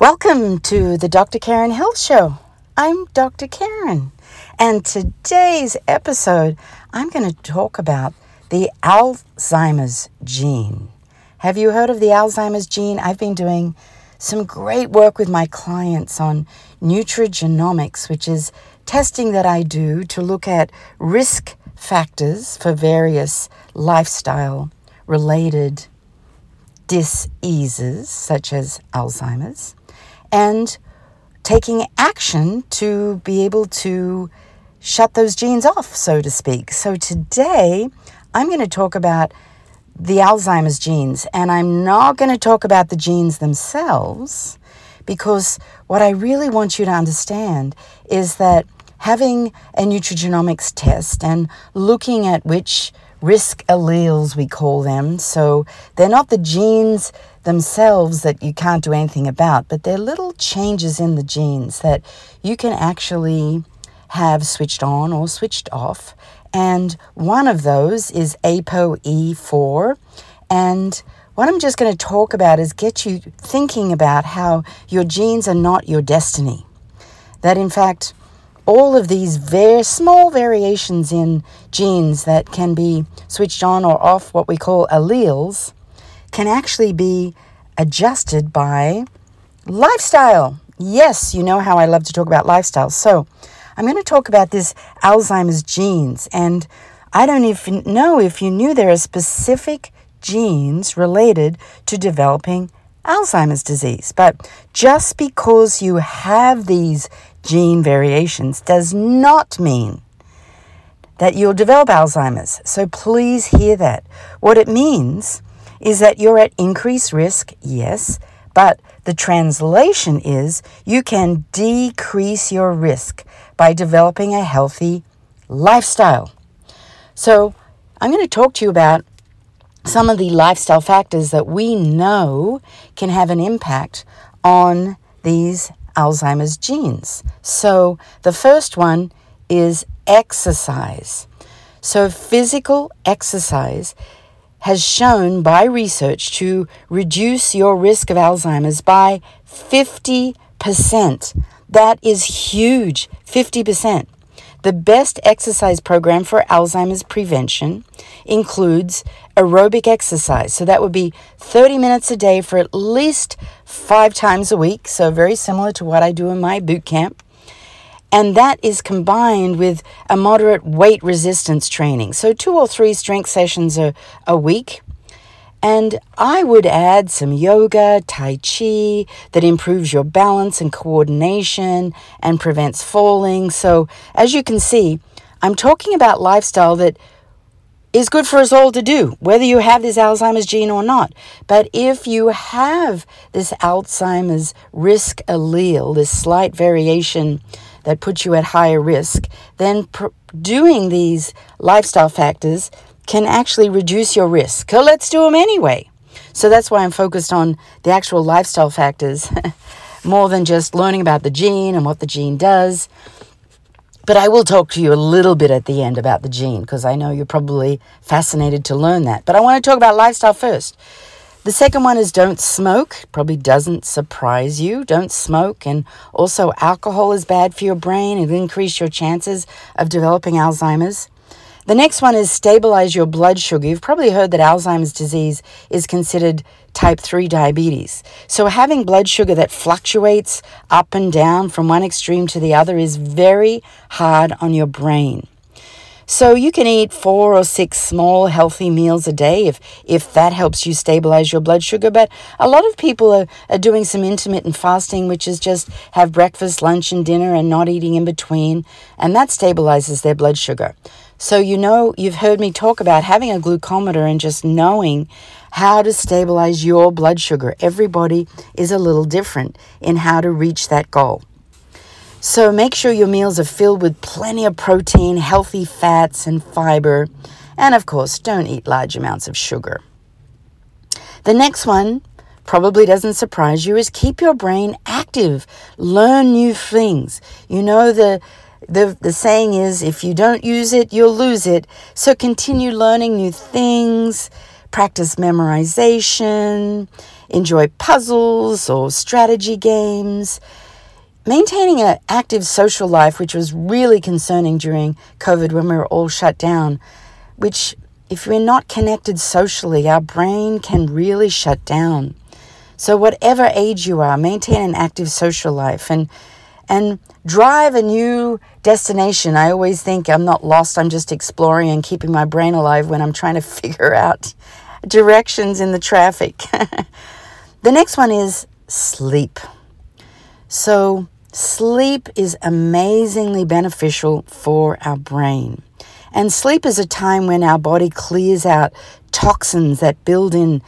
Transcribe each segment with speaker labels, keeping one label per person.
Speaker 1: Welcome to the Dr. Karen Health Show. I'm Dr. Karen, and today's episode, I'm going to talk about the Alzheimer's gene. Have you heard of the Alzheimer's gene? I've been doing some great work with my clients on nutrigenomics, which is testing that I do to look at risk factors for various lifestyle related diseases such as Alzheimer's and taking action to be able to shut those genes off, so to speak. So today I'm going to talk about the Alzheimer's genes, and I'm not going to talk about the genes themselves because what I really want you to understand is that having a nutrigenomics test and looking at which risk alleles, we call them, so they're not the genes themselves that you can't do anything about, but they're little changes in the genes that you can actually have switched on or switched off. And one of those is ApoE4. And what I'm just going to talk about is get you thinking about how your genes are not your destiny. That in fact, all of these very small variations in genes that can be switched on or off, what we call alleles, can actually be adjusted by lifestyle. Yes, you know how I love to talk about lifestyle. So, I'm going to talk about this Alzheimer's genes. And I don't even know if you knew there are specific genes related to developing Alzheimer's disease. But just because you have these gene variations does not mean that you'll develop Alzheimer's. So please hear that. What it means is that you're at increased risk, yes, but the translation is you can decrease your risk by developing a healthy lifestyle. So, I'm going to talk to you about some of the lifestyle factors that we know can have an impact on these Alzheimer's genes. So, the first one is exercise. So, physical exercise has shown by research to reduce your risk of Alzheimer's by 50%. That is huge 50%. The best exercise program for Alzheimer's prevention includes aerobic exercise. So that would be 30 minutes a day for at least five times a week. So, very similar to what I do in my boot camp. And that is combined with a moderate weight resistance training. So, two or three strength sessions a, a week. And I would add some yoga, Tai Chi that improves your balance and coordination and prevents falling. So, as you can see, I'm talking about lifestyle that is good for us all to do, whether you have this Alzheimer's gene or not. But if you have this Alzheimer's risk allele, this slight variation that puts you at higher risk, then pr- doing these lifestyle factors can actually reduce your risk. So let's do them anyway. So that's why I'm focused on the actual lifestyle factors more than just learning about the gene and what the gene does. But I will talk to you a little bit at the end about the gene because I know you're probably fascinated to learn that. But I want to talk about lifestyle first. The second one is don't smoke. Probably doesn't surprise you. Don't smoke. And also, alcohol is bad for your brain. It'll increase your chances of developing Alzheimer's. The next one is stabilize your blood sugar. You've probably heard that Alzheimer's disease is considered type 3 diabetes. So, having blood sugar that fluctuates up and down from one extreme to the other is very hard on your brain. So you can eat four or six small healthy meals a day if, if that helps you stabilize your blood sugar. But a lot of people are, are doing some intermittent fasting, which is just have breakfast, lunch, and dinner and not eating in between. And that stabilizes their blood sugar. So, you know, you've heard me talk about having a glucometer and just knowing how to stabilize your blood sugar. Everybody is a little different in how to reach that goal. So make sure your meals are filled with plenty of protein, healthy fats, and fiber. And of course, don't eat large amounts of sugar. The next one probably doesn't surprise you is keep your brain active. Learn new things. You know the the, the saying is if you don't use it, you'll lose it. So continue learning new things, practice memorization, enjoy puzzles or strategy games. Maintaining an active social life, which was really concerning during COVID when we were all shut down, which, if we're not connected socially, our brain can really shut down. So, whatever age you are, maintain an active social life and and drive a new destination. I always think I'm not lost, I'm just exploring and keeping my brain alive when I'm trying to figure out directions in the traffic. the next one is sleep. So, sleep is amazingly beneficial for our brain. And sleep is a time when our body clears out toxins that build in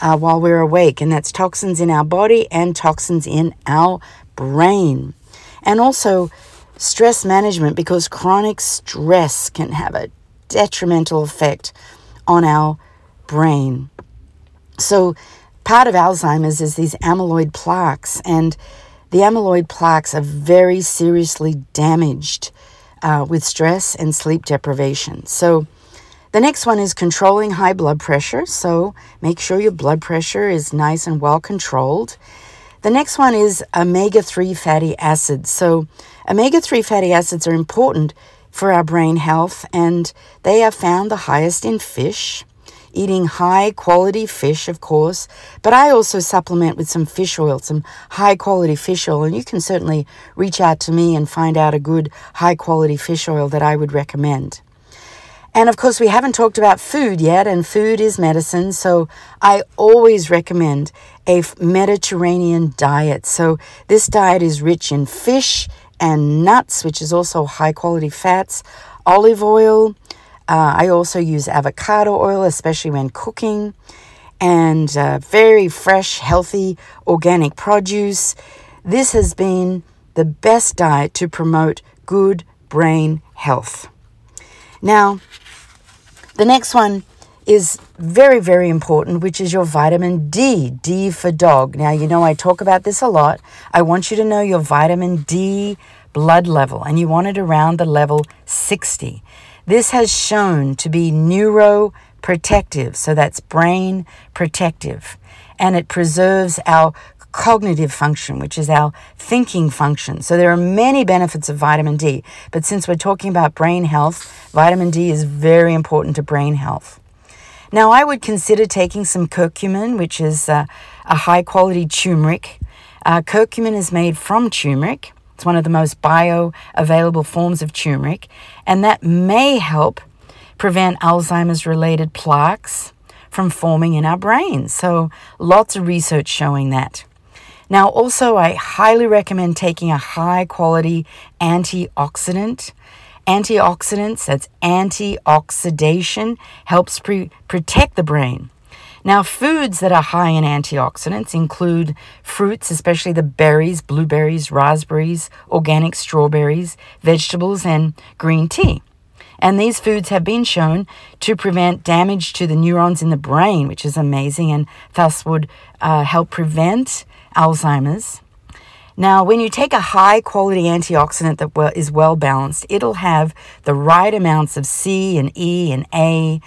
Speaker 1: uh, while we're awake, and that's toxins in our body and toxins in our brain. And also stress management because chronic stress can have a detrimental effect on our brain. So, part of Alzheimer's is these amyloid plaques, and the amyloid plaques are very seriously damaged uh, with stress and sleep deprivation. So, the next one is controlling high blood pressure. So make sure your blood pressure is nice and well controlled. The next one is omega 3 fatty acids. So, omega 3 fatty acids are important for our brain health, and they are found the highest in fish. Eating high quality fish, of course, but I also supplement with some fish oil, some high quality fish oil, and you can certainly reach out to me and find out a good high quality fish oil that I would recommend. And of course, we haven't talked about food yet, and food is medicine. So I always recommend a Mediterranean diet. So this diet is rich in fish and nuts, which is also high quality fats, olive oil. Uh, I also use avocado oil, especially when cooking, and uh, very fresh, healthy, organic produce. This has been the best diet to promote good brain health. Now, the next one is very, very important, which is your vitamin D, D for dog. Now, you know, I talk about this a lot. I want you to know your vitamin D blood level, and you want it around the level 60. This has shown to be neuroprotective, so that's brain protective, and it preserves our cognitive function, which is our thinking function. So there are many benefits of vitamin D, but since we're talking about brain health, vitamin D is very important to brain health. Now, I would consider taking some curcumin, which is uh, a high quality turmeric. Uh, curcumin is made from turmeric. It's one of the most bioavailable forms of turmeric, and that may help prevent Alzheimer's related plaques from forming in our brains. So, lots of research showing that. Now, also, I highly recommend taking a high quality antioxidant. Antioxidants, that's antioxidation, helps pre- protect the brain. Now, foods that are high in antioxidants include fruits, especially the berries, blueberries, raspberries, organic strawberries, vegetables, and green tea. And these foods have been shown to prevent damage to the neurons in the brain, which is amazing, and thus would uh, help prevent Alzheimer's. Now, when you take a high quality antioxidant that is well balanced, it'll have the right amounts of C and E and A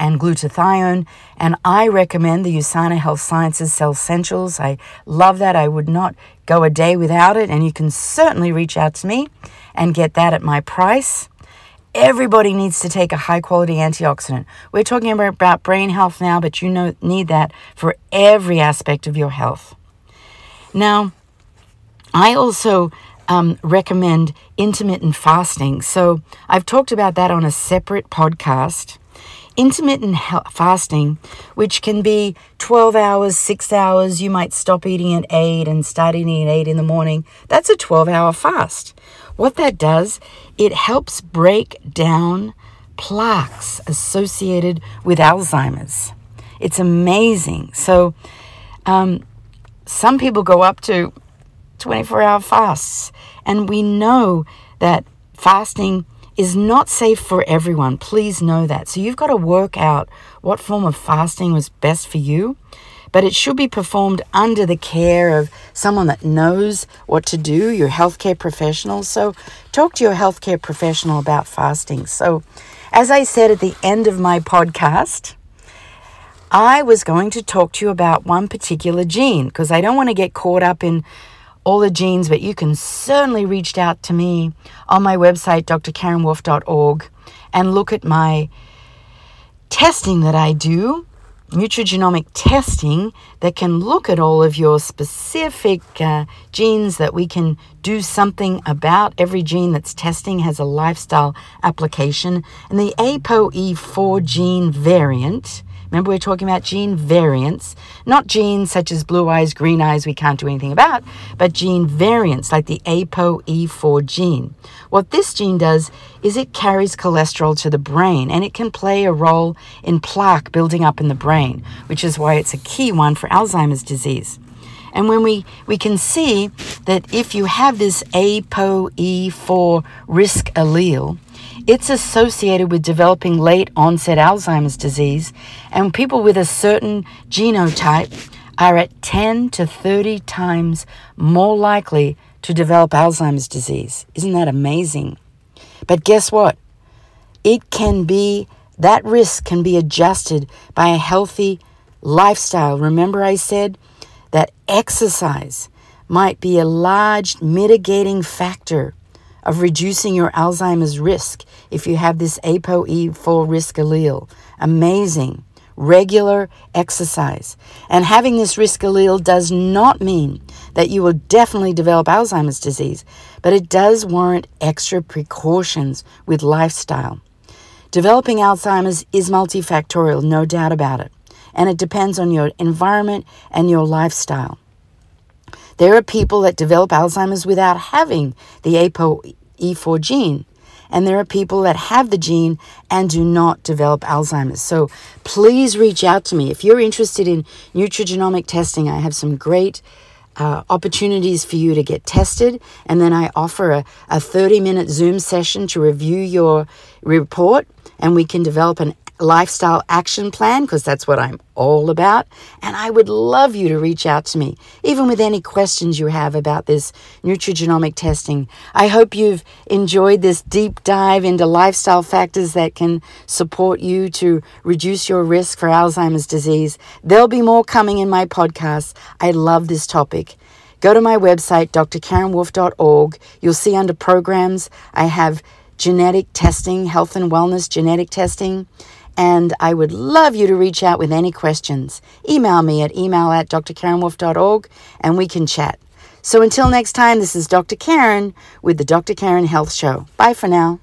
Speaker 1: and glutathione. And I recommend the USANA Health Sciences CellSentials. I love that. I would not go a day without it. And you can certainly reach out to me and get that at my price. Everybody needs to take a high quality antioxidant. We're talking about brain health now, but you know, need that for every aspect of your health. Now, I also um, recommend intermittent fasting. So I've talked about that on a separate podcast. Intermittent fasting, which can be 12 hours, 6 hours, you might stop eating at 8 and start eating at 8 in the morning. That's a 12 hour fast. What that does, it helps break down plaques associated with Alzheimer's. It's amazing. So, um, some people go up to 24 hour fasts, and we know that fasting is not safe for everyone. Please know that. So you've got to work out what form of fasting was best for you, but it should be performed under the care of someone that knows what to do, your healthcare professional. So talk to your healthcare professional about fasting. So, as I said at the end of my podcast, I was going to talk to you about one particular gene because I don't want to get caught up in all the genes, but you can certainly reach out to me on my website, drkarenwolf.org, and look at my testing that I do, nutrigenomic testing, that can look at all of your specific uh, genes that we can do something about. Every gene that's testing has a lifestyle application, and the ApoE4 gene variant Remember, we're talking about gene variants, not genes such as blue eyes, green eyes, we can't do anything about, but gene variants like the ApoE4 gene. What this gene does is it carries cholesterol to the brain and it can play a role in plaque building up in the brain, which is why it's a key one for Alzheimer's disease. And when we, we can see that if you have this ApoE4 risk allele, it's associated with developing late onset Alzheimer's disease, and people with a certain genotype are at 10 to 30 times more likely to develop Alzheimer's disease. Isn't that amazing? But guess what? It can be, that risk can be adjusted by a healthy lifestyle. Remember, I said that exercise might be a large mitigating factor of reducing your Alzheimer's risk if you have this ApoE4 risk allele. Amazing. Regular exercise. And having this risk allele does not mean that you will definitely develop Alzheimer's disease, but it does warrant extra precautions with lifestyle. Developing Alzheimer's is multifactorial, no doubt about it, and it depends on your environment and your lifestyle. There are people that develop Alzheimer's without having the ApoE4 gene. And there are people that have the gene and do not develop Alzheimer's. So please reach out to me. If you're interested in nutrigenomic testing, I have some great uh, opportunities for you to get tested. And then I offer a, a 30 minute Zoom session to review your report and we can develop an lifestyle action plan because that's what I'm all about. And I would love you to reach out to me, even with any questions you have about this nutrigenomic testing. I hope you've enjoyed this deep dive into lifestyle factors that can support you to reduce your risk for Alzheimer's disease. There'll be more coming in my podcast. I love this topic. Go to my website, drkarenwolf.org. You'll see under programs, I have genetic testing, health and wellness genetic testing and I would love you to reach out with any questions. Email me at email at drkarenwolf.org and we can chat. So until next time, this is Dr. Karen with the Dr. Karen Health Show. Bye for now.